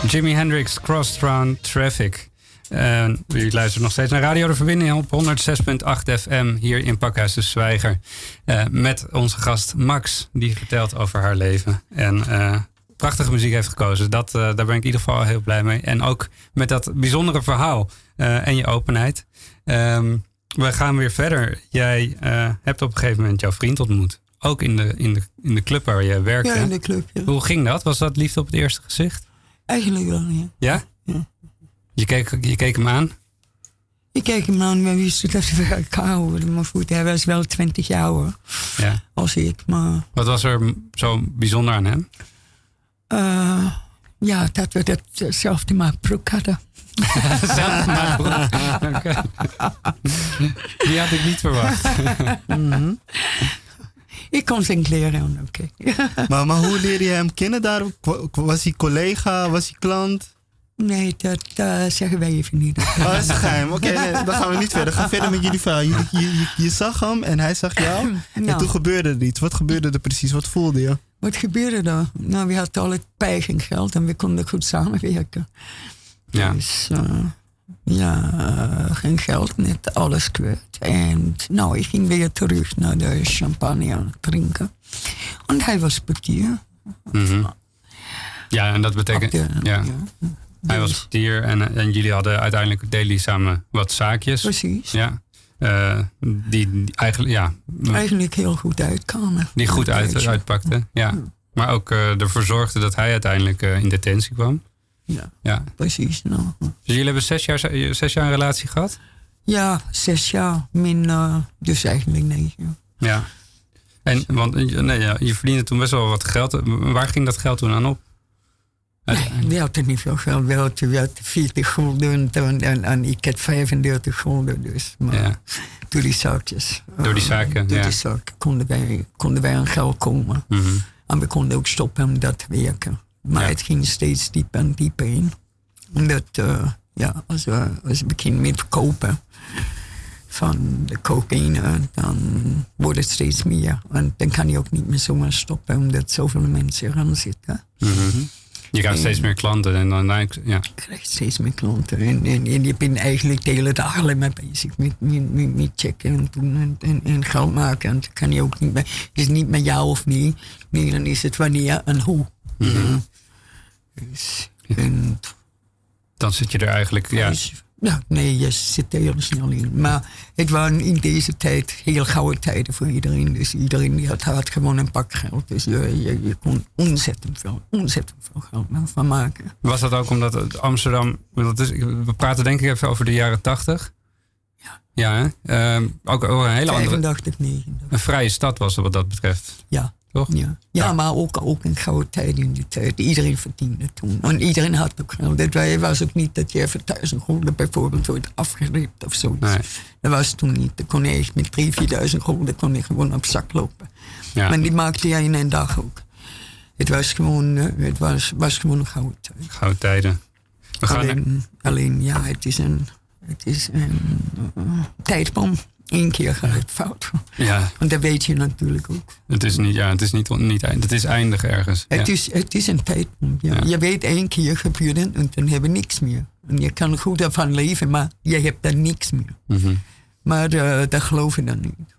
Jimi Hendrix, Crossround Traffic. En u luistert nog steeds naar Radio de Verbinding op 106.8 FM hier in Pakhuis de Zwijger. Eh, met onze gast Max, die vertelt over haar leven. En eh, prachtige muziek heeft gekozen. Dat, eh, daar ben ik in ieder geval heel blij mee. En ook met dat bijzondere verhaal en je openheid. Ehm, we gaan weer verder. Jij hebt op een gegeven moment jouw vriend ontmoet. Ook in de, in de, in de club waar je werkte.
ja, in de club, ja.
Hoe ging dat? Was dat liefde op het eerste gezicht?
Eigenlijk wel, ja.
Ja?
Ja.
Je keek, je keek hem aan?
Ik kijk hem aan, we wisten dat we elkaar houden. Maar goed, hij was wel 20 jaar ouder
Ja.
als ik. Maar
Wat was er zo bijzonder aan hem?
eh, ja, dat we datzelfde maar broek hadden.
Zelf maar broek. Oké. Die had ik niet verwacht.
Ik kon zijn kleren aan, oké.
Maar, maar hoe leerde je hem kennen daar? Wa- Was hij collega? Was hij klant?
Nee, dat eh, zeggen wij even niet.
Oh, dat is een geheim. Oké, nee, dan gaan we niet verder. Ga verder met jullie verhaal. Je, je, je, je zag hem en hij zag jou. En toen gebeurde er iets. Wat gebeurde er precies? Wat voelde je?
Wat gebeurde er? Nou, we hadden al het eigen geld en we konden goed samenwerken.
Ja.
Dus eh, ja, eh, geen geld, net alles kwijt. En nou, ik ging weer terug naar de champagne aan het drinken. En hij was portier.
Mhm. Ja, en dat betekent...
De-
ja.
ja.
Hij was
Dus,
portier en, en jullie hadden uiteindelijk deden jullie samen wat zaakjes.
Precies.
Ja. Eh, die, die eigenlijk, ja,
Eigenlijk heel goed uitkwamen.
die goed uit,
Weet je.
uitpakte. Ja. Maar ook eh, ervoor zorgde dat hij uiteindelijk eh, in detentie kwam.
Ja,
Ja.
precies. Nou.
Dus jullie hebben zes jaar, zes jaar een relatie gehad?
Ja, zes jaar, min, eh, dus eigenlijk negen.
Ja. En, want nee, ja, je verdiende toen best wel wat geld. Waar ging dat geld toen aan op?
Nee, we hadden niet veel geld. We hadden, we hadden 40 gulden en, en, en ik had 35 gulden. Dus. Maar
Ja.
door die zaakjes.
Door die
eh,
zaken,
door
ja.
die zaken konden wij, konden wij aan geld komen.
Mhm.
En we konden ook stoppen met dat te werken. Maar
Ja.
het ging steeds dieper en dieper in. Omdat, eh, ja, als we, als we beginnen met kopen van de cocaïne, dan wordt het steeds meer. En dan kan je ook niet meer zomaar stoppen, omdat zoveel mensen eraan zitten.
Mhm. Je krijgt steeds meer klanten en dan ja.
Je krijgt steeds meer klanten. En, en, en je bent eigenlijk de hele dag alleen maar bezig met, met, met, met checken en doen en, en, geld maken. En dan kan je ook niet meer, het is niet meer ja of nee. Nee, dan is het wanneer en hoe. En,
Dan zit je er eigenlijk, ja.
ja, nee, je zit er heel snel in. Maar het waren in deze tijd heel gouden tijden voor iedereen. Dus iedereen die had, had gewoon een pak geld. Dus je, je, je kon ontzettend veel, ontzettend veel geld van maken.
Was dat ook omdat Amsterdam... want Dat is, we praten denk ik even over de jaren tachtig.
Ja.
Ja, hè? Ehm, ook, ook een hele andere...
85, 89.
Een vrije stad was wat dat betreft.
Ja.
Toch?
Ja, ja,
Ja.
maar ook, ook een gouden tijd in die tijd. Iedereen verdiende toen. En iedereen had ook geld. Het wa- was ook niet dat je even duizend gulden bijvoorbeeld wordt afgerept of zoiets.
Nee.
Dat was toen niet. Dan kon je echt met drie, vierduizend gulden kon je gewoon op zak lopen.
Ja.
Maar die maakte je in een dag ook. Het was gewoon, eh, het was, was gewoon een gouden tijd.
Gouden tijden. We gaan
Alleen, alleen, ja, het is een, het is een eh, tijdbom. Eén keer gaat het fout.
ja,
Want dat weet je natuurlijk ook.
het is niet, ja, het is niet, niet eind- het is eindig ergens.
Het,
ja.
is, het is een tijdbom. Ja.
Ja.
Je weet één keer gebeurde en dan hebben we niks meer. En je kan goed ervan leven, maar je hebt dan niks meer.
Mhm.
Maar uh, dat geloven dan niet.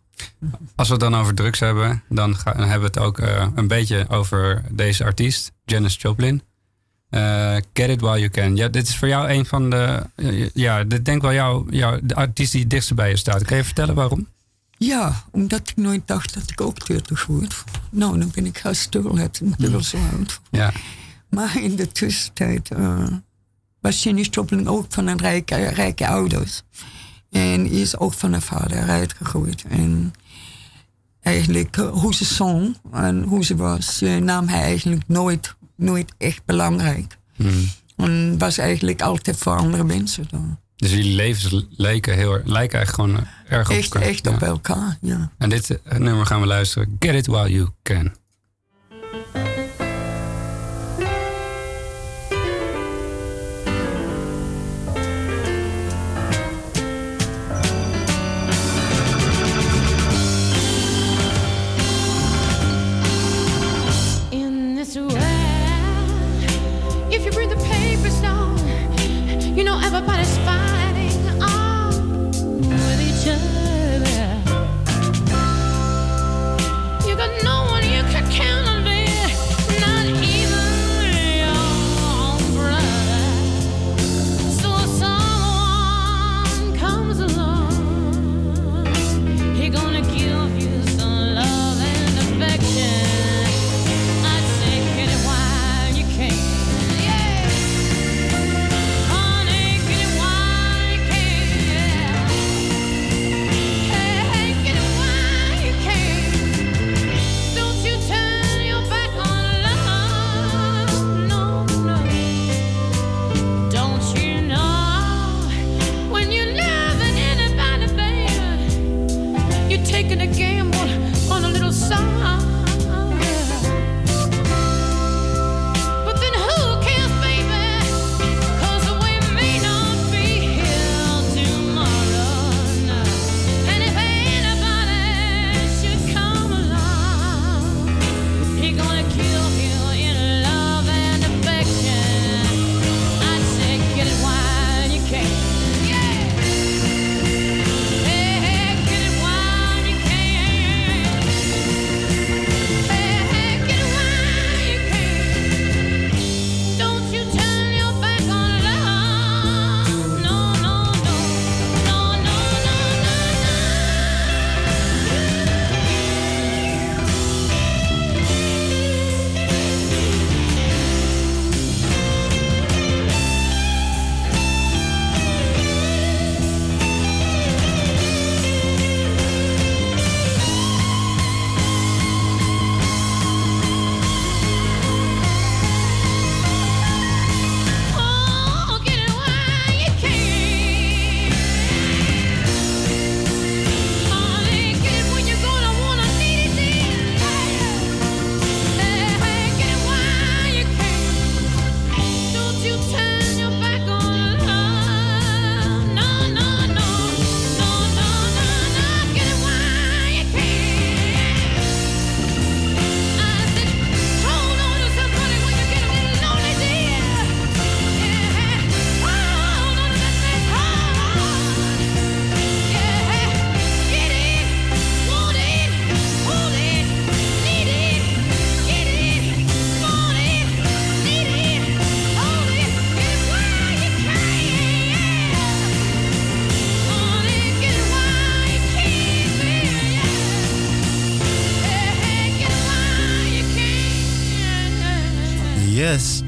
Als we het dan over drugs hebben, dan, ga- dan hebben we het ook eh, een beetje over deze artiest, Janis Joplin. Eh, Get It While You Can. Ja, dit is voor jou een van de, ja, dit denk wel jou, jou, de artiest die het dichtst bij je staat. Kan je vertellen waarom?
Ja, omdat ik nooit dacht dat ik ook 30 word. Nou, dan ben ik stil, het natuurlijk zo oud.
Ja,
Maar in de tussentijd eh, was Janis Joplin ook van een rijke, rijke ouders. En is ook van haar vader eruit gegooid. En eigenlijk eh, hoe ze zong en hoe ze was, nam hij eigenlijk nooit, nooit echt belangrijk.
Hmm.
En was eigenlijk altijd voor andere mensen dan.
dus jullie levens lijken, heel, lijken eigenlijk gewoon erg op
Echt,
elkaar.
echt
Ja.
op elkaar, ja.
En dit eh, nummer gaan we luisteren. Get It While You Can.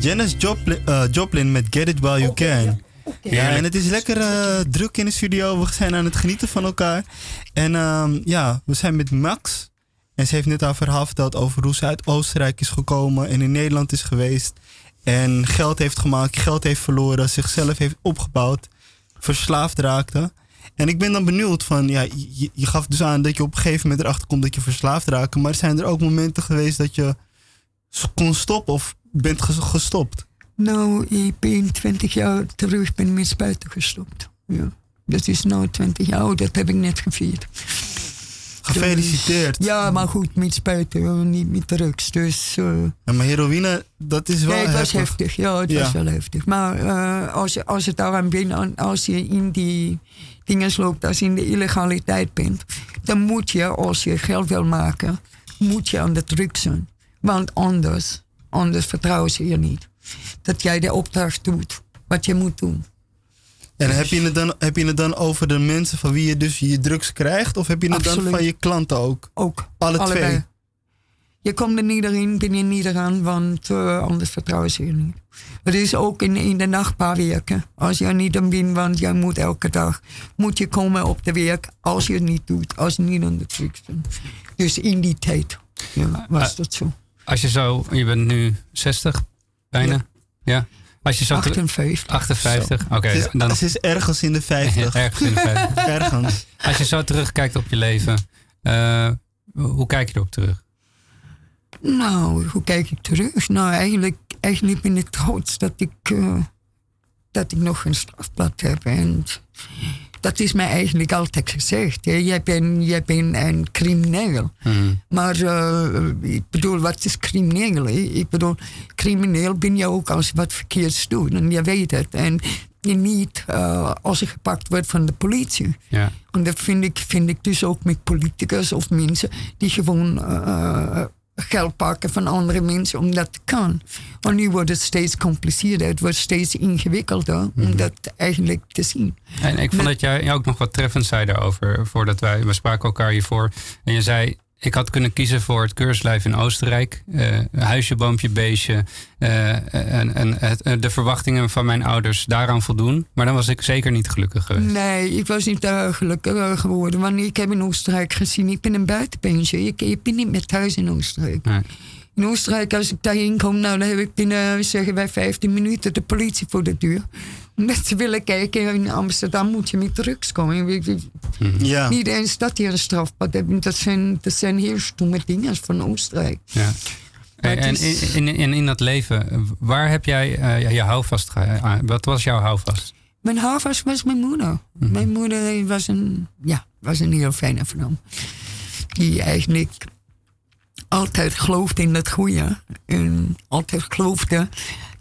Janis Joplin, eh, Joplin met Get It While You Can. Ja, en het is lekker eh, druk in de studio. We zijn aan het genieten van elkaar. En ehm, ja, we zijn met Max. En ze heeft net haar verhaal verteld over hoe ze uit Oostenrijk is gekomen en in Nederland is geweest. En geld heeft gemaakt, geld heeft verloren, zichzelf heeft opgebouwd, verslaafd raakte. En ik ben dan benieuwd van, ja, je, je gaf dus aan dat je op een gegeven moment erachter komt dat je verslaafd raakt. Maar zijn er ook momenten geweest dat je kon stoppen of bent ges- gestopt?
Nou, ik ben 20 jaar terug ben met spuiten gestopt. Ja. Dat is nu 20 jaar oud, dat heb ik net gevierd.
Gefeliciteerd.
Ja, maar goed, met spuiten, niet met drugs. Dus, eh,
Ja, maar heroïne, dat is wel
nee, het was
heftig.
heftig. Ja, het
Ja.
was wel heftig. Maar eh, als, je, als het daaraan bent, als je in die dingen loopt, als je in de illegaliteit bent, dan moet je, als je geld wil maken, moet je aan de drugs zijn. Want anders, anders vertrouwen ze je niet. Dat jij de opdracht doet, wat je moet doen.
En heb je, het dan, heb je het dan over de mensen van wie je dus je drugs krijgt? Of heb je het dan van je klanten ook?
Ook.
Alle
Allebei.
twee?
Je komt er niet erin, ben je niet eraan, want eh, anders vertrouwen ze je niet. Het is ook in, in de nacht paar weken. Als je er niet aan bent, want jij moet elke dag moet je komen op de werk als je het niet doet, als je niet aan de trucs bent. Dus in die tijd ja, was
Ah,
dat zo.
Als je zo, je bent nu 60 bijna. Ja. Als je zo teru-
58.
58. Oké,
is,
dan
ze is ergens in de 50.
ergens in de 50.
ergens.
Als je zo terugkijkt op je leven, eh, hoe kijk je erop terug?
Nou, hoe kijk ik terug? Nou, eigenlijk, eigenlijk ben ik trots dat ik, eh, dat ik nog een strafblad heb. En dat is mij eigenlijk altijd gezegd. Jij, bent, jij bent een crimineel.
Mhm.
Maar eh, ik bedoel, wat is crimineel? Ik bedoel, crimineel ben je ook als je wat verkeerds doet. En je weet het. En niet eh, als je gepakt wordt van de politie.
Ja.
En dat vind ik, vind ik dus ook met politicus of mensen die gewoon eh, geld pakken van andere mensen om dat te kan. Maar nu wordt het steeds compliceerder, het wordt steeds ingewikkelder om dat eigenlijk te zien.
En ik vond dat jij ook nog wat treffend zei daarover, voordat wij, we spraken elkaar hiervoor. En je zei, ik had kunnen kiezen voor het keurslijf in Oostenrijk. eh, huisje, boompje, beestje. eh, en en het, eh, de verwachtingen van mijn ouders daaraan voldoen. Maar dan was ik zeker niet gelukkig geweest.
Nee, ik was niet daar gelukkig geworden. Want ik heb in Oostenrijk gezien, ik ben een buitenbeentje. Ik, ik ben niet meer thuis in Oostenrijk.
Nee.
In Oostenrijk, als ik daarheen kom, nou, dan heb ik binnen, zeggen wij, 15 minuten de politie voor de deur. Omdat ze willen kijken, in Amsterdam moet je met drugs komen. Ik-
Ja.
Niet eens dat hier een strafpad hebben. Dat zijn, dat zijn heel stomme dingen van Oostenrijk.
Ja. En, in, in, in dat leven, waar heb jij eh, je houvast ge- aan? Wat was jouw houvast?
Mijn houvast was mijn moeder.
Mhm.
Mijn moeder was een, ja, was een heel fijne vrouw. Die eigenlijk altijd geloofde in het goede. En altijd geloofde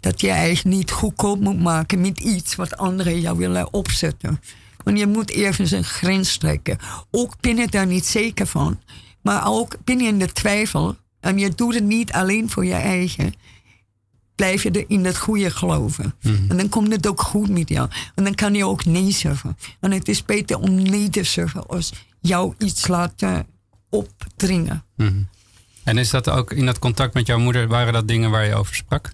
dat je eigenlijk niet goedkoop moet maken met iets wat anderen jou willen opzetten. Want je moet ergens een grens trekken. Ook ben je daar niet zeker van. Maar ook ben je in de twijfel. En je doet het niet alleen voor je eigen. Blijf je er in het goede geloven. En dan komt het ook goed met jou. En dan kan je ook nee zeggen. Want het is beter om nee te zeggen als jou iets laten opdringen.
Mhm. En is dat ook in dat contact met jouw moeder, waren dat dingen waar je over sprak?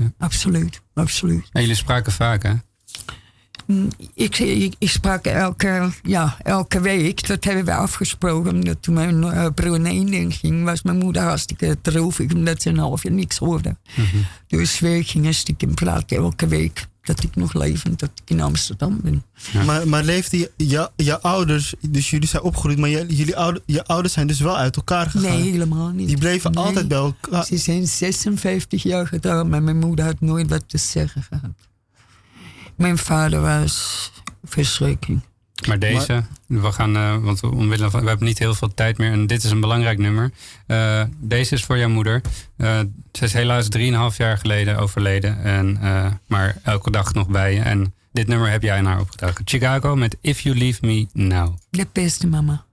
Ja, absoluut. absoluut.
En jullie spraken vaak, hè?
Mm, Ik, ik, ik sprak elke, ja, elke week, dat hebben we afgesproken. Omdat toen mijn eh, broer naar Indië ging, was mijn moeder hartstikke droevig, omdat ze een half jaar niks hoorde. Dus we gingen stiekem praten elke week dat ik nog levend, dat ik in Amsterdam ben.
Maar, maar leefde je, je, je ouders, dus jullie zijn opgegroeid, maar je, jullie ouder, je ouders zijn dus wel uit elkaar gegaan?
Nee, helemaal niet.
Die bleven
Nee.
altijd bij elkaar.
Ze zijn 56 jaar getrouwd, maar mijn moeder had nooit wat te zeggen gehad. Mijn vader was verschrikking.
Maar deze, we gaan, eh, want omwille van, we hebben niet heel veel tijd meer en dit is een belangrijk nummer. Eh, deze is voor jouw moeder. Eh, ze is helaas 3,5 jaar geleden overleden, en, maar elke dag nog bij je. En dit nummer heb jij aan haar opgedragen. Chicago met If You Leave Me Now.
De beste mama.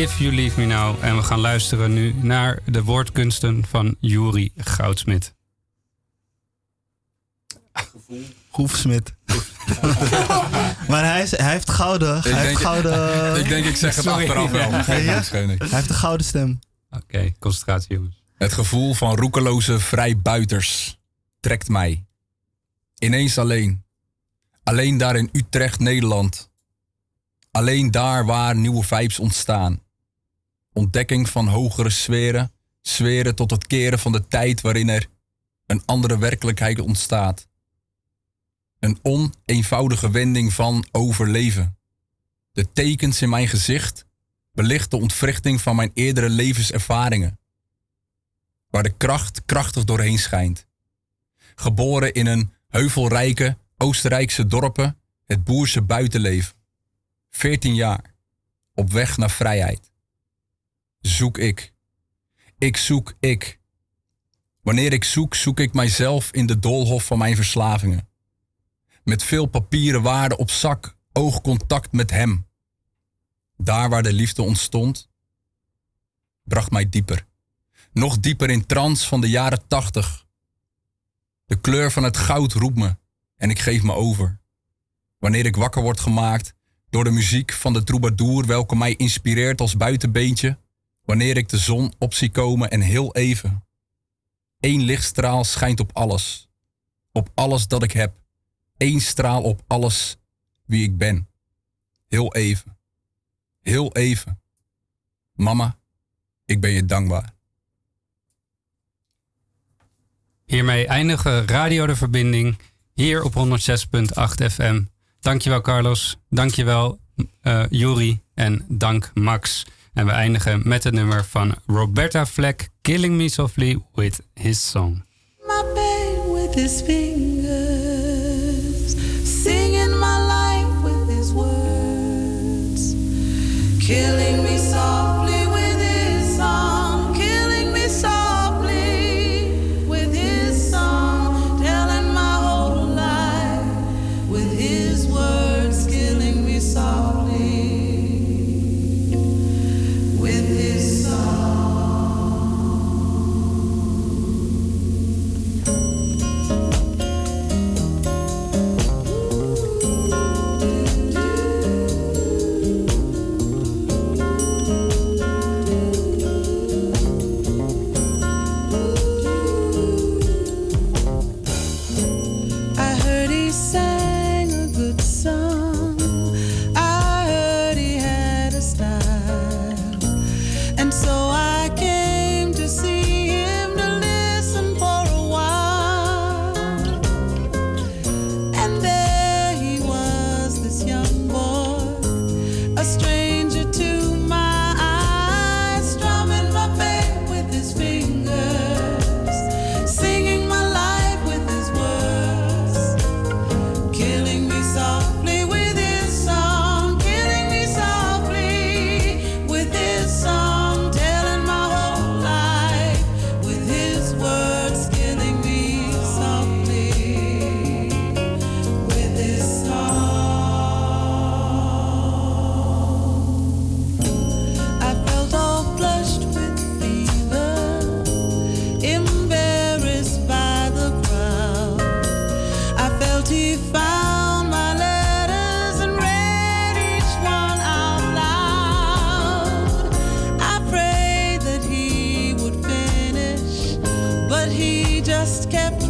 If You Leave Me Now.
En we gaan luisteren nu naar de woordkunsten van Juri Goudsmit.
Goefsmit. maar hij, is, hij heeft gouden.
Ik
hij heeft
denk-
gouden.
ik denk ik zeg het
Sorry.
achteraf wel.
Ja,
Geen
ja?
waarschijnlijk.
Hij heeft een gouden stem.
Oké, concentratie jongens.
Het gevoel van roekeloze vrijbuiters trekt mij. Ineens alleen. Alleen daar in Utrecht, Nederland. Alleen daar waar nieuwe vibes ontstaan. Ontdekking van hogere sferen. Sferen tot het keren van de tijd waarin er een andere werkelijkheid ontstaat. Een oneenvoudige wending van overleven. De tekens in mijn gezicht belicht de ontwrichting van mijn eerdere levenservaringen waar de kracht krachtig doorheen schijnt. Geboren in een heuvelrijke Oostenrijkse dorpen, het boerse buitenleven. 14 jaar, op weg naar vrijheid. Zoek ik. Ik zoek ik. Wanneer ik zoek, zoek ik mijzelf in de doolhof van mijn verslavingen. Met veel papieren waarden op zak, oogcontact met hem. Daar waar de liefde ontstond, bracht mij dieper nog dieper in trance van de jaren tachtig. De kleur van het goud roept me en ik geef me over. Wanneer ik wakker word gemaakt door de muziek van de troubadour, welke mij inspireert als buitenbeentje, wanneer ik de zon op zie komen en heel even. Eén lichtstraal schijnt op alles, op alles dat ik heb. Eén straal op alles wie ik ben. Heel even, heel even. Mama, ik ben je dankbaar.
Hiermee eindigen Radio de Verbinding hier op 106.8 FM. Dankjewel Carlos, dankjewel eh Juri en dank Max. En we eindigen met het nummer van Roberta Fleck, Killing Me Softly with his song.
my bed with his fingers, singing my life with his words, killing me kept